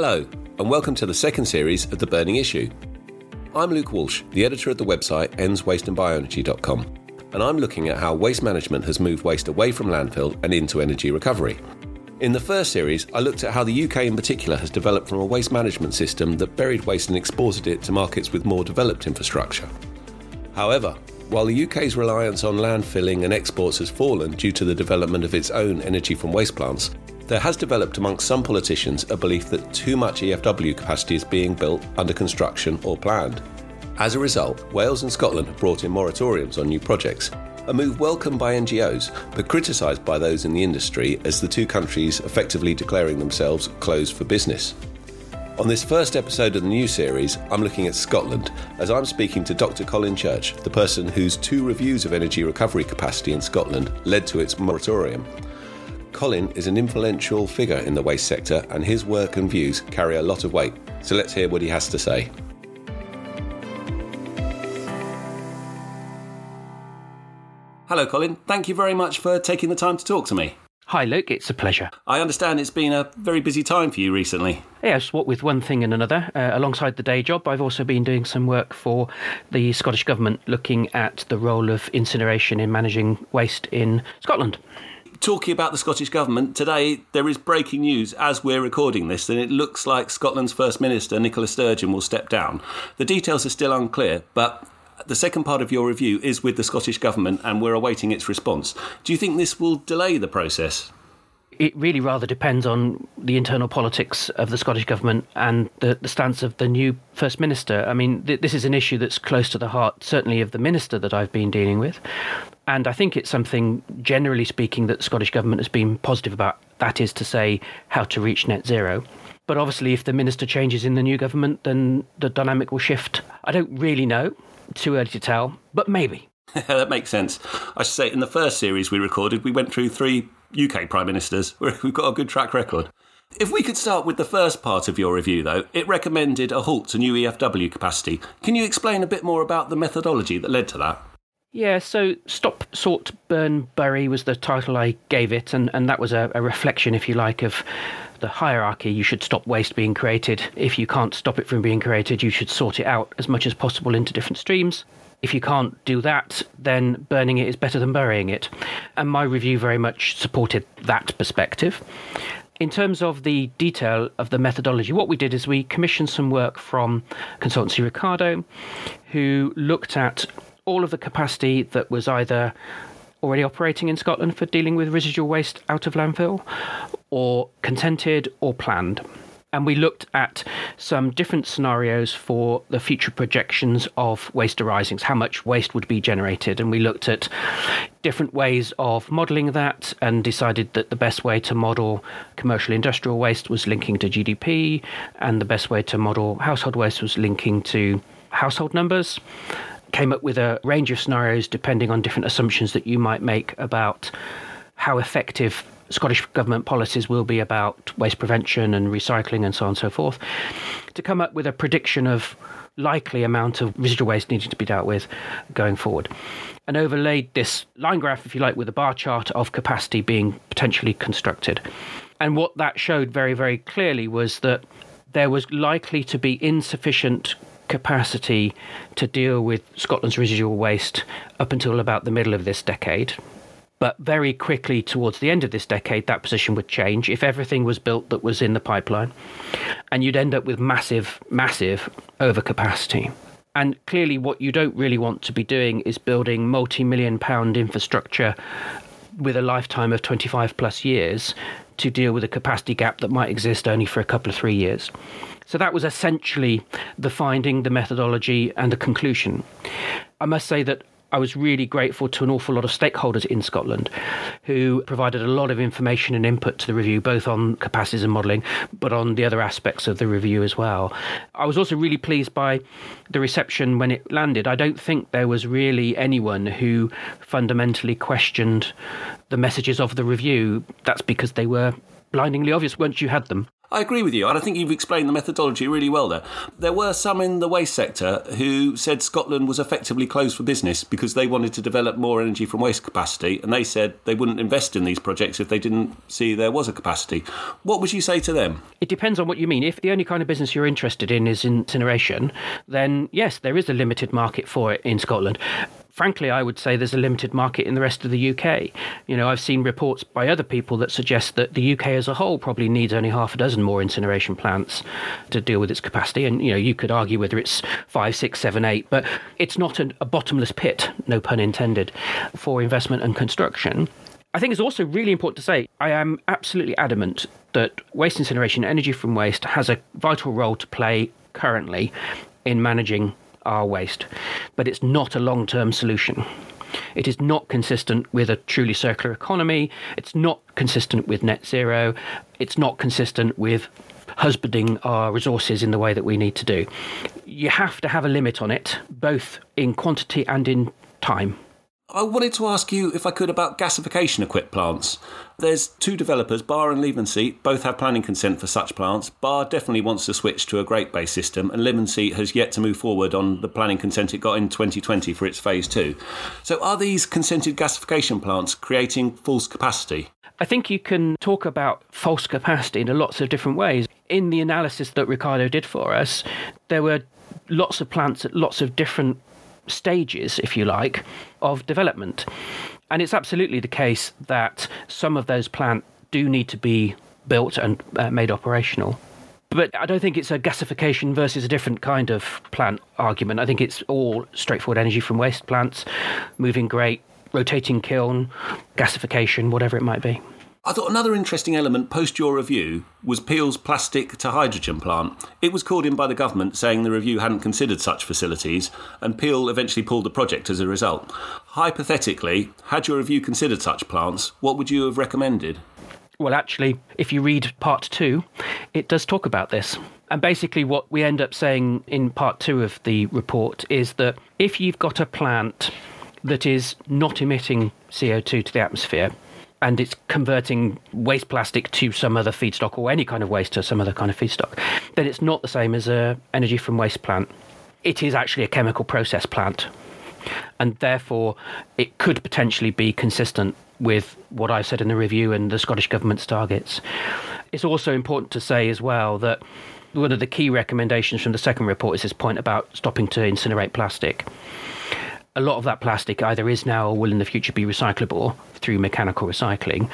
Hello, and welcome to the second series of The Burning Issue. I'm Luke Walsh, the editor of the website endswasteandbioenergy.com, and I'm looking at how waste management has moved waste away from landfill and into energy recovery. In the first series, I looked at how the UK in particular has developed from a waste management system that buried waste and exported it to markets with more developed infrastructure. However, while the UK's reliance on landfilling and exports has fallen due to the development of its own energy from waste plants, there has developed amongst some politicians a belief that too much EFW capacity is being built, under construction, or planned. As a result, Wales and Scotland have brought in moratoriums on new projects, a move welcomed by NGOs but criticised by those in the industry as the two countries effectively declaring themselves closed for business. On this first episode of the new series, I'm looking at Scotland as I'm speaking to Dr. Colin Church, the person whose two reviews of energy recovery capacity in Scotland led to its moratorium. Colin is an influential figure in the waste sector, and his work and views carry a lot of weight. So let's hear what he has to say. Hello, Colin. Thank you very much for taking the time to talk to me. Hi, Luke. It's a pleasure. I understand it's been a very busy time for you recently. Yes, what with one thing and another. Uh, alongside the day job, I've also been doing some work for the Scottish Government looking at the role of incineration in managing waste in Scotland talking about the Scottish Government, today there is breaking news as we're recording this, and it looks like Scotland's First Minister, Nicola Sturgeon, will step down. The details are still unclear, but the second part of your review is with the Scottish Government, and we're awaiting its response. Do you think this will delay the process? it really rather depends on the internal politics of the Scottish government and the, the stance of the new First Minister. I mean, th- this is an issue that's close to the heart, certainly of the Minister that I've been dealing with. And I think it's something, generally speaking, that the Scottish Government has been positive about. That is to say, how to reach net zero. But obviously, if the minister changes in the new government, then the dynamic will shift. I don't really know. Too early to tell, but maybe. that makes sense. I should say, in the first series we recorded, we went through three UK prime ministers. We've got a good track record. If we could start with the first part of your review, though, it recommended a halt to new EFW capacity. Can you explain a bit more about the methodology that led to that? Yeah, so Stop, Sort, Burn, Bury was the title I gave it, and, and that was a, a reflection, if you like, of the hierarchy. You should stop waste being created. If you can't stop it from being created, you should sort it out as much as possible into different streams. If you can't do that, then burning it is better than burying it. And my review very much supported that perspective. In terms of the detail of the methodology, what we did is we commissioned some work from consultancy Ricardo, who looked at all of the capacity that was either already operating in Scotland for dealing with residual waste out of landfill, or consented or planned. And we looked at some different scenarios for the future projections of waste arisings, how much waste would be generated. And we looked at different ways of modelling that and decided that the best way to model commercial industrial waste was linking to GDP, and the best way to model household waste was linking to household numbers came up with a range of scenarios depending on different assumptions that you might make about how effective Scottish Government policies will be about waste prevention and recycling and so on and so forth, to come up with a prediction of likely amount of residual waste needing to be dealt with going forward. And overlaid this line graph, if you like, with a bar chart of capacity being potentially constructed. And what that showed very, very clearly was that there was likely to be insufficient capacity to deal with Scotland's residual waste up until about the middle of this decade. But very quickly towards the end of this decade, that position would change if everything was built that was in the pipeline. And you'd end up with massive, massive overcapacity. And clearly, what you don't really want to be doing is building multi million pound infrastructure with a lifetime of 25 plus years to deal with a capacity gap that might exist only for a couple of three years. So that was essentially the finding, the methodology, and the conclusion. I must say that I was really grateful to an awful lot of stakeholders in Scotland who provided a lot of information and input to the review, both on capacities and modelling, but on the other aspects of the review as well. I was also really pleased by the reception when it landed. I don't think there was really anyone who fundamentally questioned the messages of the review. That's because they were blindingly obvious once you had them. I agree with you, and I think you've explained the methodology really well there. There were some in the waste sector who said Scotland was effectively closed for business because they wanted to develop more energy from waste capacity, and they said they wouldn't invest in these projects if they didn't see there was a capacity. What would you say to them? It depends on what you mean. If the only kind of business you're interested in is incineration, then yes, there is a limited market for it in Scotland frankly, I would say there's a limited market in the rest of the UK. You know, I've seen reports by other people that suggest that the UK as a whole probably needs only half a dozen more incineration plants to deal with its capacity. And, you know, you could argue whether it's five, six, seven, eight, but it's not a, a bottomless pit, no pun intended, for investment and construction. I think it's also really important to say I am absolutely adamant that waste incineration, energy from waste, has a vital role to play currently in managing our waste, but it's not a long term solution. It is not consistent with a truly circular economy. It's not consistent with net zero. It's not consistent with husbanding our resources in the way that we need to do. You have to have a limit on it, both in quantity and in time. I wanted to ask you, if I could, about gasification equipped plants. There's two developers, Barr and Seat, both have planning consent for such plants. Barr definitely wants to switch to a grate based system, and Seat has yet to move forward on the planning consent it got in 2020 for its phase two. So, are these consented gasification plants creating false capacity? I think you can talk about false capacity in lots of different ways. In the analysis that Ricardo did for us, there were lots of plants at lots of different stages, if you like, of development. And it's absolutely the case that some of those plants do need to be built and uh, made operational. But I don't think it's a gasification versus a different kind of plant argument. I think it's all straightforward energy from waste plants, moving grate, rotating kiln, gasification, whatever it might be. I thought another interesting element post your review was Peel's plastic to hydrogen plant. It was called in by the government saying the review hadn't considered such facilities, and Peel eventually pulled the project as a result. Hypothetically, had your review considered such plants, what would you have recommended? Well, actually, if you read part two, it does talk about this. And basically, what we end up saying in part two of the report is that if you've got a plant that is not emitting CO2 to the atmosphere, and it's converting waste plastic to some other feedstock or any kind of waste to some other kind of feedstock, then it's not the same as a energy from waste plant. It is actually a chemical process plant. And therefore, it could potentially be consistent with what I said in the review and the Scottish Government's targets. It's also important to say as well that one of the key recommendations from the second report is this point about stopping to incinerate plastic a lot of that plastic either is now or will in the future be recyclable through mechanical recycling.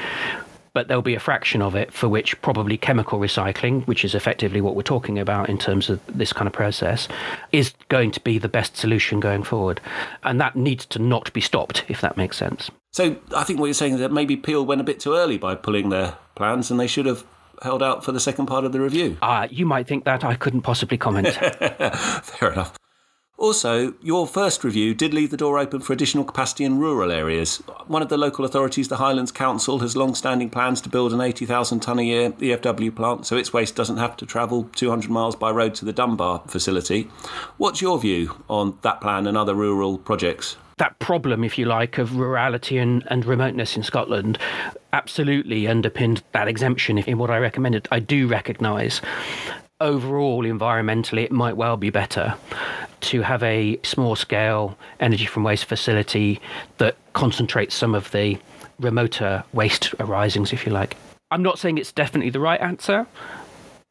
But there'll be a fraction of it for which probably chemical recycling, which is effectively what we're talking about in terms of this kind of process, is going to be the best solution going forward. And that needs to not be stopped, if that makes sense. So I think what you're saying is that maybe Peel went a bit too early by pulling their plans and they should have held out for the second part of the review. Ah, uh, you might think that. I couldn't possibly comment. Fair enough. Also, your first review did leave the door open for additional capacity in rural areas. One of the local authorities, the Highlands Council, has long standing plans to build an 80,000 tonne a year EFW plant so its waste doesn't have to travel 200 miles by road to the Dunbar facility. What's your view on that plan and other rural projects? that problem, if you like, of rurality and, and remoteness in Scotland absolutely underpinned that exemption in what I recommended. I do recognise overall, environmentally, it might well be better to have a small scale energy from waste facility that concentrates some of the remoter waste arisings, if you like. I'm not saying it's definitely the right answer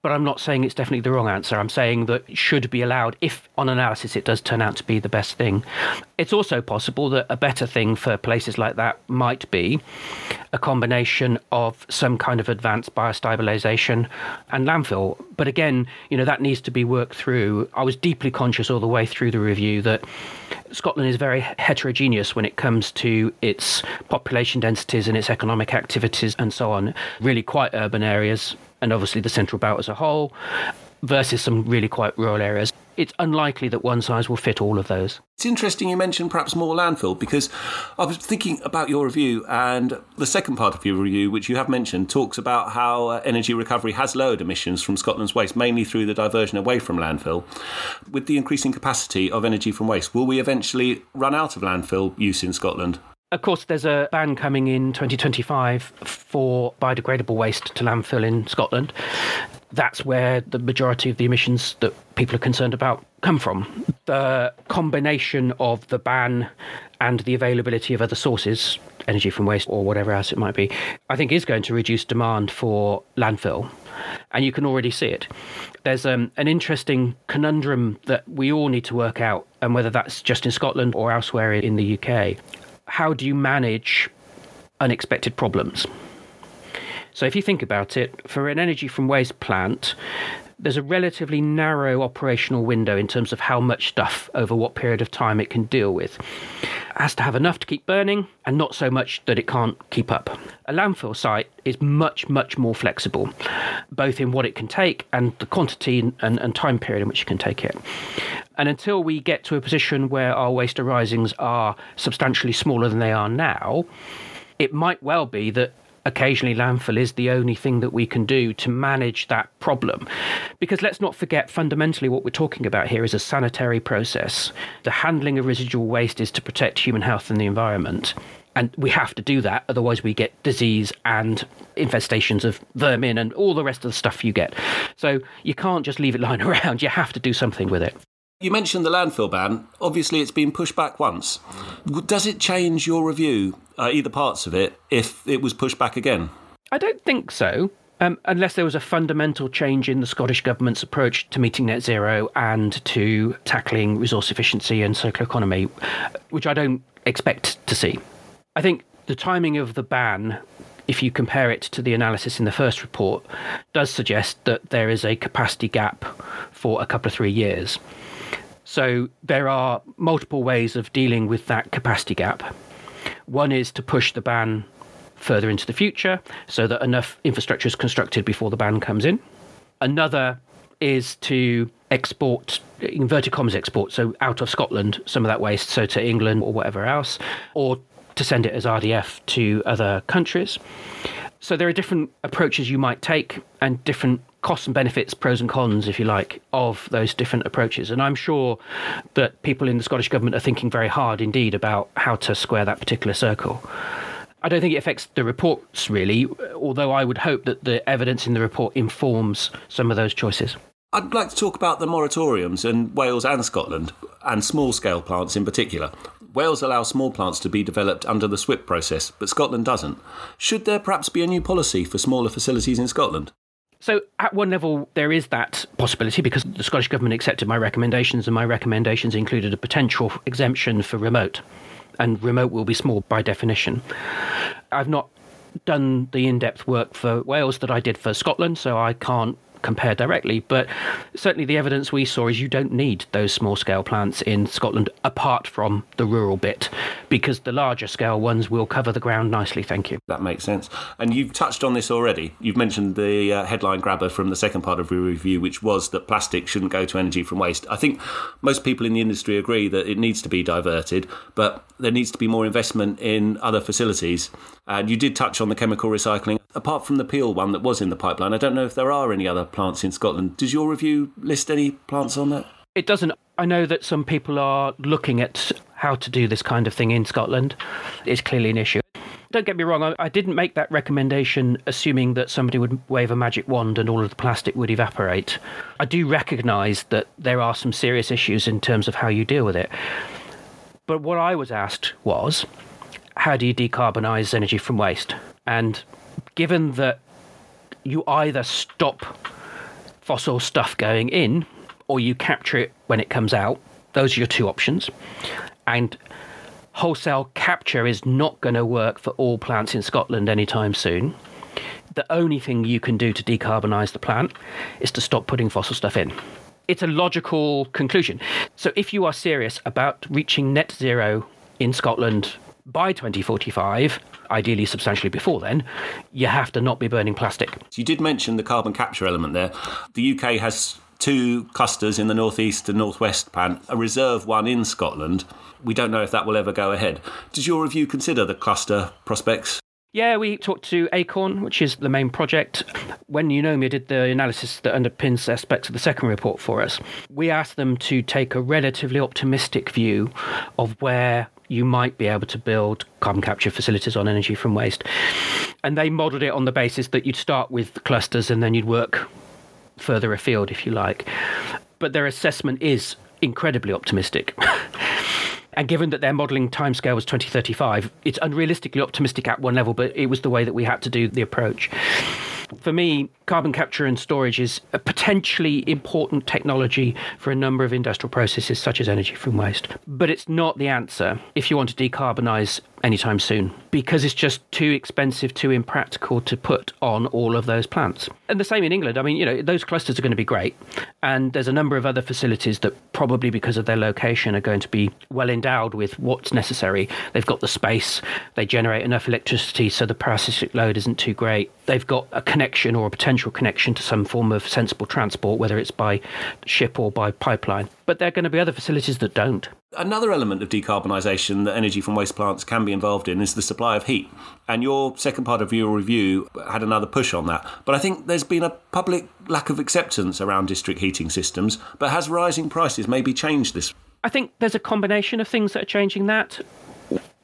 but I'm not saying it's definitely the wrong answer. I'm saying that it should be allowed if, on analysis, it does turn out to be the best thing. It's also possible that a better thing for places like that might be a combination of some kind of advanced biostabilization and landfill. But again, you know, that needs to be worked through. I was deeply conscious all the way through the review that Scotland is very heterogeneous when it comes to its population densities and its economic activities and so on. Really quite urban areas and obviously the central belt as a whole, versus some really quite rural areas. It's unlikely that one size will fit all of those. It's interesting you mentioned perhaps more landfill because I was thinking about your review, and the second part of your review, which you have mentioned, talks about how uh, energy recovery has lowered emissions from Scotland's waste, mainly through the diversion away from landfill. With the increasing capacity of energy from waste, will we eventually run out of landfill use in Scotland? Of course, there's a ban coming in 2025 for biodegradable waste to landfill in Scotland. that's where the majority of the emissions that people are concerned about come from. The combination of the ban and the availability of other sources, energy from waste or whatever else it might be, I think is going to reduce demand for landfill. And you can already see it. There's um, an interesting conundrum that we all need to work out, and whether that's just in Scotland or elsewhere in the UK. How do you manage unexpected problems? So, if you think about it, for an energy from waste plant, there's a relatively narrow operational window in terms of how much stuff over what period of time it can deal with. Has to have enough to keep burning and not so much that it can't keep up. A landfill site is much, much more flexible, both in what it can take and the quantity and, and time period in which it can take it. And until we get to a position where our waste arisings are substantially smaller than they are now, it might well be that occasionally landfill is the only thing that we can do to manage that problem. Because let's not forget, fundamentally, what we're talking about here is a sanitary process. The handling of residual waste is to protect human health and the environment. And we have to do that, otherwise, we get disease and infestations of vermin and all the rest of the stuff you get. So you can't just leave it lying around, you have to do something with it. You mentioned the landfill ban. Obviously, it's been pushed back once. Does it change your review, uh, either parts of it, if it was pushed back again? I don't think so. Um, unless there was a fundamental change in the Scottish Government's approach to meeting net zero and to tackling resource efficiency and circular economy, which I don't expect to see. I think the timing of the ban, if you compare it to the analysis in the first report, does suggest that there is a capacity gap for a couple of three years. So there are multiple ways of dealing with that capacity gap. One is to push the ban further into the future so that enough infrastructure is constructed before the ban comes in. Another is to export, inverted commas export, so out of Scotland, some of that waste, so to England or whatever else, or to send it as RDF to other countries. So there are different approaches you might take and different costs and benefits, pros and cons, if you like, of those different approaches. And I'm sure that people in the Scottish Government are thinking very hard indeed about how to square that particular circle. I don't think it affects the reports really, although I would hope that the evidence in the report informs some of those choices. I'd like to talk about the moratoriums in Wales and Scotland, and small scale plants in particular. Wales allows small plants to be developed under the SWIP process, but Scotland doesn't. Should there perhaps be a new policy for smaller facilities in Scotland? So, at one level, there is that possibility because the Scottish Government accepted my recommendations, and my recommendations included a potential exemption for remote. And remote will be small by definition. I've not done the in depth work for Wales that I did for Scotland, so I can't compare directly. But certainly the evidence we saw is you don't need those small scale plants in Scotland apart from the rural bit because the larger scale ones will cover the ground nicely. Thank you. That makes sense. And you've touched on this already. You've mentioned the uh, headline grabber from the second part of your review, which was that plastic shouldn't go to energy from waste. I think most people in the industry agree that it needs to be diverted, but there needs to be more investment in other facilities. And you did touch on the chemical recycling. Apart from the Peel one that was in the pipeline, I don't know if there are any other plants in Scotland. Does your review list any plants on that? It doesn't. I know that some people are looking at how to do this kind of thing in Scotland. It's clearly an issue. Don't get me wrong, I, I didn't make that recommendation assuming that somebody would wave a magic wand and all of the plastic would evaporate. I do recognise that there are some serious issues in terms of how you deal with it. But what I was asked was how do you decarbonise energy from waste? And given that you either stop fossil stuff going in or you capture it when it comes out, those are your two options. And wholesale capture is not going to work for all plants in Scotland anytime soon. The only thing you can do to decarbonise the plant is to stop putting fossil stuff in. It's a logical conclusion. So, if you are serious about reaching net zero in Scotland by 2045, ideally substantially before then, you have to not be burning plastic. You did mention the carbon capture element there. The UK has two clusters in the northeast and northwest pan, a reserve one in Scotland. We don't know if that will ever go ahead. Does your review consider the cluster prospects? Yeah, we talked to Acorn, which is the main project. When Eunomia did the analysis that underpins aspects of the second report for us, we asked them to take a relatively optimistic view of where you might be able to build carbon capture facilities on energy from waste. And they modelled it on the basis that you'd start with clusters and then you'd work further afield, if you like. But their assessment is incredibly optimistic. And given that their modelling timescale was 2035, it's unrealistically optimistic at one level, but it was the way that we had to do the approach. For me, carbon capture and storage is a potentially important technology for a number of industrial processes such as energy from waste. But it's not the answer if you want to decarbonise anytime soon because it's just too expensive, too impractical to put on all of those plants. And the same in England. I mean, you know, those clusters are going to be great. And there's a number of other facilities that probably because of their location are going to be well endowed with what's necessary. They've got the space, they generate enough electricity so the parasitic load isn't too great. They've got a connection or a potential potential connection to some form of sensible transport, whether it's by ship or by pipeline. But there are going to be other facilities that don't. Another element of decarbonisation that energy from waste plants can be involved in is the supply of heat. And your second part of your review had another push on that. But I think there's been a public lack of acceptance around district heating systems. But has rising prices maybe changed this? I think there's a combination of things that are changing that.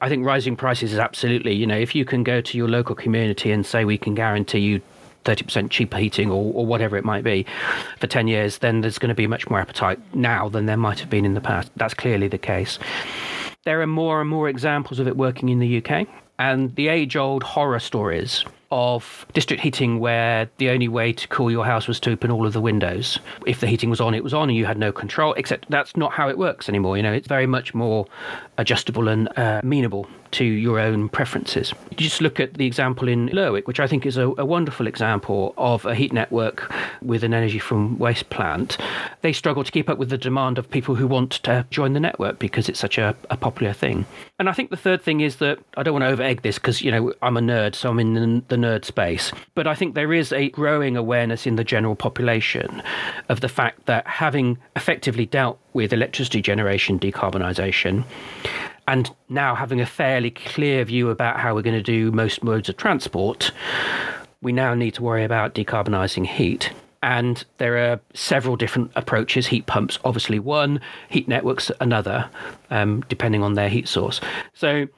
I think rising prices is absolutely, you know, if you can go to your local community and say we can guarantee you 30% cheaper heating or, or whatever it might be for 10 years, then there's going to be much more appetite now than there might have been in the past. That's clearly the case. There are more and more examples of it working in the UK. And the age old horror stories of district heating where the only way to cool your house was to open all of the windows. If the heating was on, it was on and you had no control, except that's not how it works anymore. You know, it's very much more adjustable and uh, amenable to your own preferences. Just look at the example in Lerwick, which I think is a, a, wonderful example of a heat network with an energy from waste plant. They struggle to keep up with the demand of people who want to join the network because it's such a, a popular thing. And I think the third thing is that I don't want to over egg this because, you know, I'm a nerd, so I'm in the, the nerd space. But I think there is a growing awareness in the general population of the fact that having effectively dealt with electricity generation decarbonisation, and now having a fairly clear view about how we're going to do most modes of transport, we now need to worry about decarbonising heat. And there are several different approaches. Heat pumps, obviously, one, heat networks, another, um, depending on their heat source. So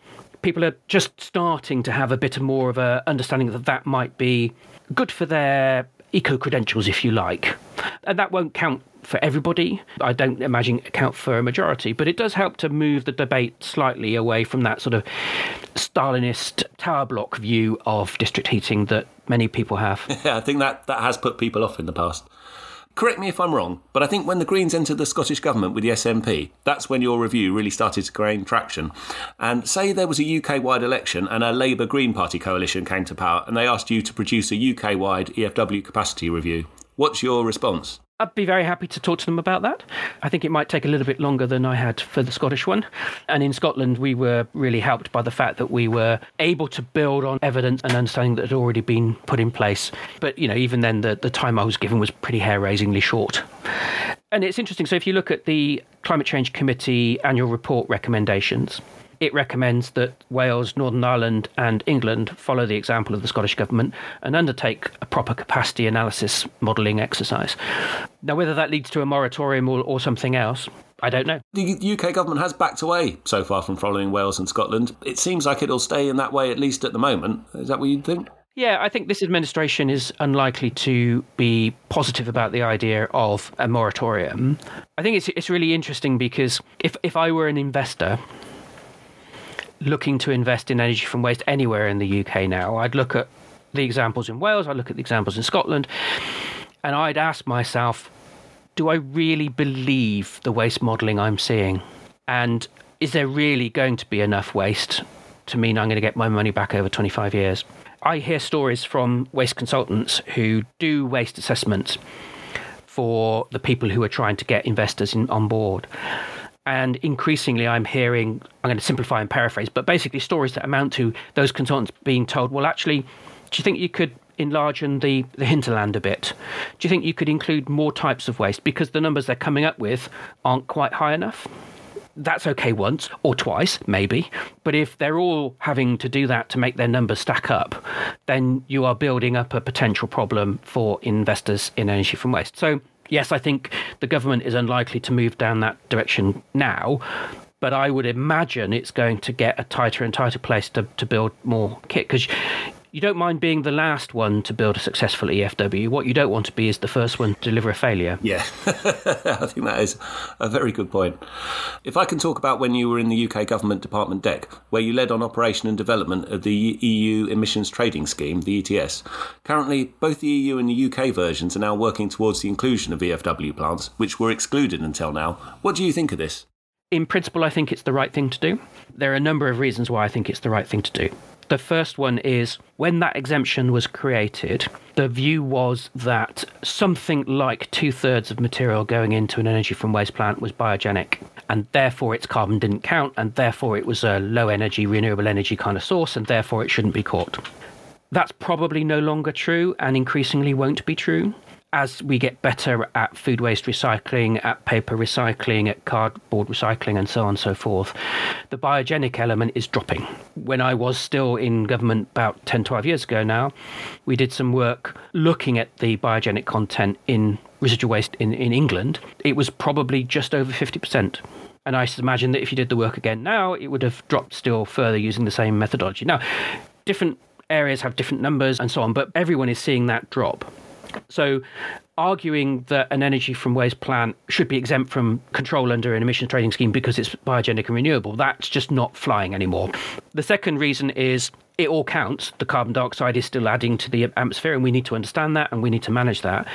people are just starting to have a bit more of a understanding that that might be good for their eco credentials, if you like. And that won't count for everybody. I don't imagine account for a majority, but it does help to move the debate slightly away from that sort of Stalinist tower block view of district heating that many people have. Yeah, I think that, that has put people off in the past. Correct me if I'm wrong, but I think when the Greens entered the Scottish Government with the SNP, that's when your review really started to gain traction. And say there was a UK wide election and a Labour Green Party coalition came to power and they asked you to produce a UK wide EFW capacity review. What's your response? I'd be very happy to talk to them about that. I think it might take a little bit longer than I had for the Scottish one. And in Scotland, we were really helped by the fact that we were able to build on evidence and understanding that had already been put in place. But, you know, even then, the, the time I was given was pretty hair raisingly short. And it's interesting. So if you look at the Climate Change Committee annual report recommendations, it recommends that Wales, Northern Ireland, and England follow the example of the Scottish Government and undertake a proper capacity analysis modelling exercise. Now, whether that leads to a moratorium or, or something else, I don't know. The UK government has backed away so far from following Wales and Scotland. It seems like it'll stay in that way, at least at the moment. Is that what you think? Yeah, I think this administration is unlikely to be positive about the idea of a moratorium. I think it's it's really interesting because if if I were an investor looking to invest in energy from waste anywhere in the UK now, I'd look at the examples in Wales, I'd look at the examples in Scotland, and I'd ask myself, do I really believe the waste modelling I'm seeing? And is there really going to be enough waste to mean I'm going to get my money back over 25 years? I hear stories from waste consultants who do waste assessments for the people who are trying to get investors in, on board. And increasingly, I'm hearing, I'm going to simplify and paraphrase, but basically stories that amount to those consultants being told, well, actually, do you think you could enlarge the, the hinterland a bit? Do you think you could include more types of waste? Because the numbers they're coming up with aren't quite high enough. That's okay once or twice, maybe. But if they're all having to do that to make their numbers stack up, then you are building up a potential problem for investors in energy from waste. So yes, I think the government is unlikely to move down that direction now, but I would imagine it's going to get a tighter and tighter place to, to build more kit because you don't mind being the last one to build a successful EFW. What you don't want to be is the first one to deliver a failure. Yeah, I think that is a very good point. If I can talk about when you were in the UK Government Department DECC, where you led on operation and development of the EU Emissions Trading Scheme, the ETS. Currently, both the EU and the UK versions are now working towards the inclusion of EFW plants, which were excluded until now. What do you think of this? In principle, I think it's the right thing to do. There are a number of reasons why I think it's the right thing to do. The first one is when that exemption was created, the view was that something like two thirds of material going into an energy from waste plant was biogenic, and therefore its carbon didn't count, and therefore it was a low energy, renewable energy kind of source, and therefore it shouldn't be caught. That's probably no longer true and increasingly won't be true as we get better at food waste recycling, at paper recycling, at cardboard recycling, and so on and so forth, the biogenic element is dropping. When I was still in government about 10, 12 years ago now, we did some work looking at the biogenic content in residual waste in, in England. It was probably just over 50%. And I imagine that if you did the work again now, it would have dropped still further using the same methodology. Now, different areas have different numbers and so on, but everyone is seeing that drop. So, arguing that an energy from waste plant should be exempt from control under an emissions trading scheme because it's biogenic and renewable, that's just not flying anymore. The second reason is it all counts. The carbon dioxide is still adding to the atmosphere, and we need to understand that and we need to manage that.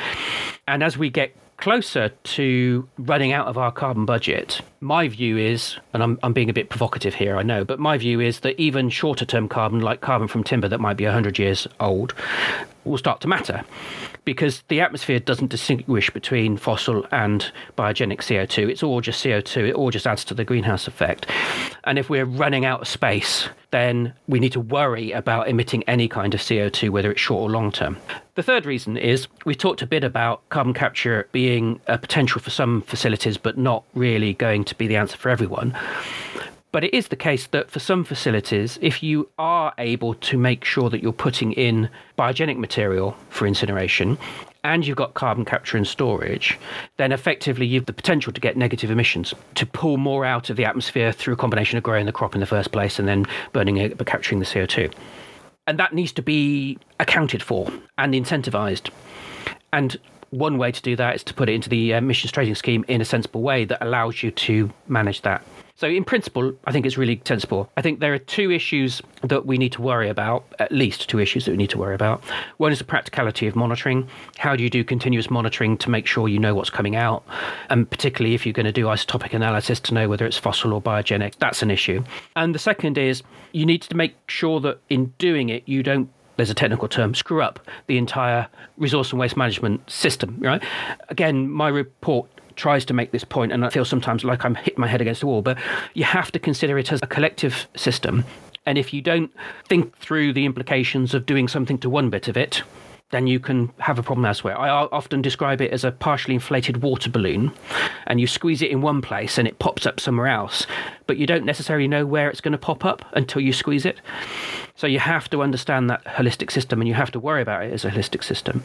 And as we get closer to running out of our carbon budget, my view is, and I'm, I'm being a bit provocative here, I know, but my view is that even shorter term carbon, like carbon from timber that might be 100 years old, will start to matter because the atmosphere doesn't distinguish between fossil and biogenic CO2. It's all just CO2. It all just adds to the greenhouse effect. And if we're running out of space, then we need to worry about emitting any kind of CO2, whether it's short or long term. The third reason is we talked a bit about carbon capture being a potential for some facilities, but not really going to be the answer for everyone. But it is the case that for some facilities, if you are able to make sure that you're putting in biogenic material for incineration, and you've got carbon capture and storage, then effectively you've the potential to get negative emissions, to pull more out of the atmosphere through a combination of growing the crop in the first place and then burning it, but capturing the CO2. And that needs to be accounted for and incentivized. And one way to do that is to put it into the uh, emissions trading scheme in a sensible way that allows you to manage that. So, in principle, I think it's really sensible. I think there are two issues that we need to worry about, at least two issues that we need to worry about. One is the practicality of monitoring. How do you do continuous monitoring to make sure you know what's coming out? And particularly if you're going to do isotopic analysis to know whether it's fossil or biogenic, that's an issue. And the second is you need to make sure that in doing it, you don't there's a technical term, screw up the entire resource and waste management system, right? Again, my report tries to make this point, and I feel sometimes like I'm hitting my head against the wall, but you have to consider it as a collective system. And if you don't think through the implications of doing something to one bit of it, then you can have a problem elsewhere. I often describe it as a partially inflated water balloon, and you squeeze it in one place and it pops up somewhere else, but you don't necessarily know where it's going to pop up until you squeeze it. So you have to understand that holistic system and you have to worry about it as a holistic system.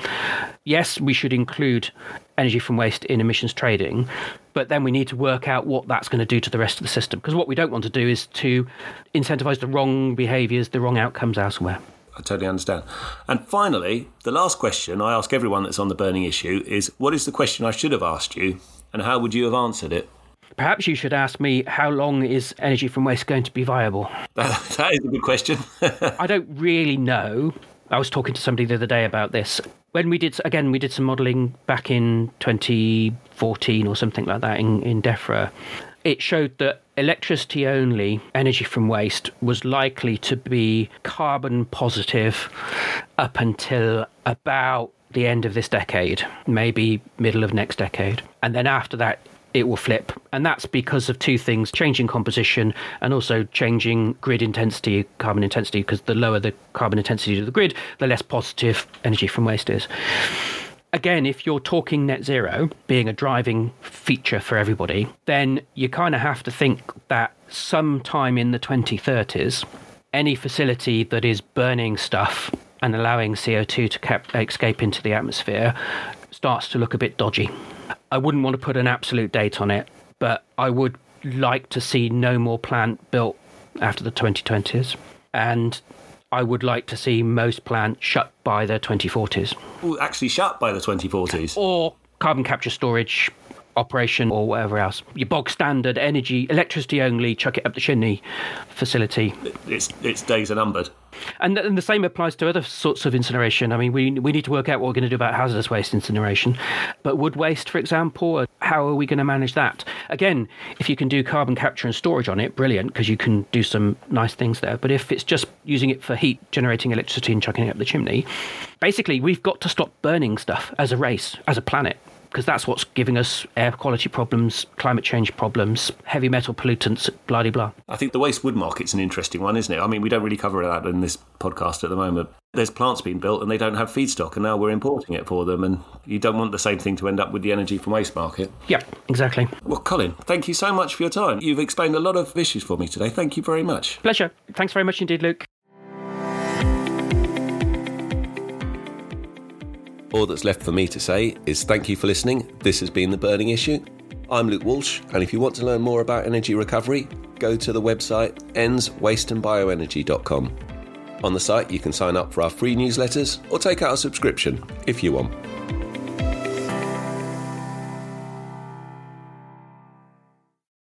Yes, we should include energy from waste in emissions trading, but then we need to work out what that's going to do to the rest of the system. Because what we don't want to do is to incentivize the wrong behaviors, the wrong outcomes elsewhere. I totally understand. And finally, the last question I ask everyone that's on the burning issue is what is the question I should have asked you and how would you have answered it? Perhaps you should ask me how long is energy from waste going to be viable? that, that is a good question. I don't really know. I was talking to somebody the other day about this. When we did, again, we did some modelling back in 2014 or something like that in, in DEFRA. It showed that electricity only energy from waste was likely to be carbon positive up until about the end of this decade, maybe middle of next decade. And then after that, it will flip. And that's because of two things changing composition and also changing grid intensity, carbon intensity, because the lower the carbon intensity of the grid, the less positive energy from waste is. Again, if you're talking net zero being a driving feature for everybody, then you kind of have to think that sometime in the 2030s, any facility that is burning stuff and allowing CO2 to cap- escape into the atmosphere starts to look a bit dodgy. I wouldn't want to put an absolute date on it, but I would like to see no more plant built after the 2020s. And I would like to see most plants shut by the 2040s. Ooh, actually shut by the 2040s. Or carbon capture storage operation or whatever else. Your bog standard energy, electricity only, chuck it up the chimney facility. Its, its days are numbered. And, and the same applies to other sorts of incineration. I mean, we, we need to work out what we're going to do about hazardous waste incineration. But wood waste, for example, uh, how are we going to manage that? Again, if you can do carbon capture and storage on it, brilliant, because you can do some nice things there. But if it's just using it for heat, generating electricity and chucking it up the chimney, basically, we've got to stop burning stuff as a race, as a planet because that's what's giving us air quality problems, climate change problems, heavy metal pollutants, blah, blah, blah. I think the waste wood market's an interesting one, isn't it? I mean, we don't really cover that in this podcast at the moment. There's plants being built and they don't have feedstock, and now we're importing it for them. And you don't want the same thing to end up with the energy from waste market. Yeah, exactly. Well, Colin, thank you so much for your time. You've explained a lot of issues for me today. Thank you very much. Pleasure. Thanks very much indeed, Luke. All that's left for me to say is thank you for listening. This has been The Burning Issue. I'm Luke Walsh, and if you want to learn more about energy recovery, go to the website endswasteandbioenergy.com. On the site, you can sign up for our free newsletters or take out a subscription if you want.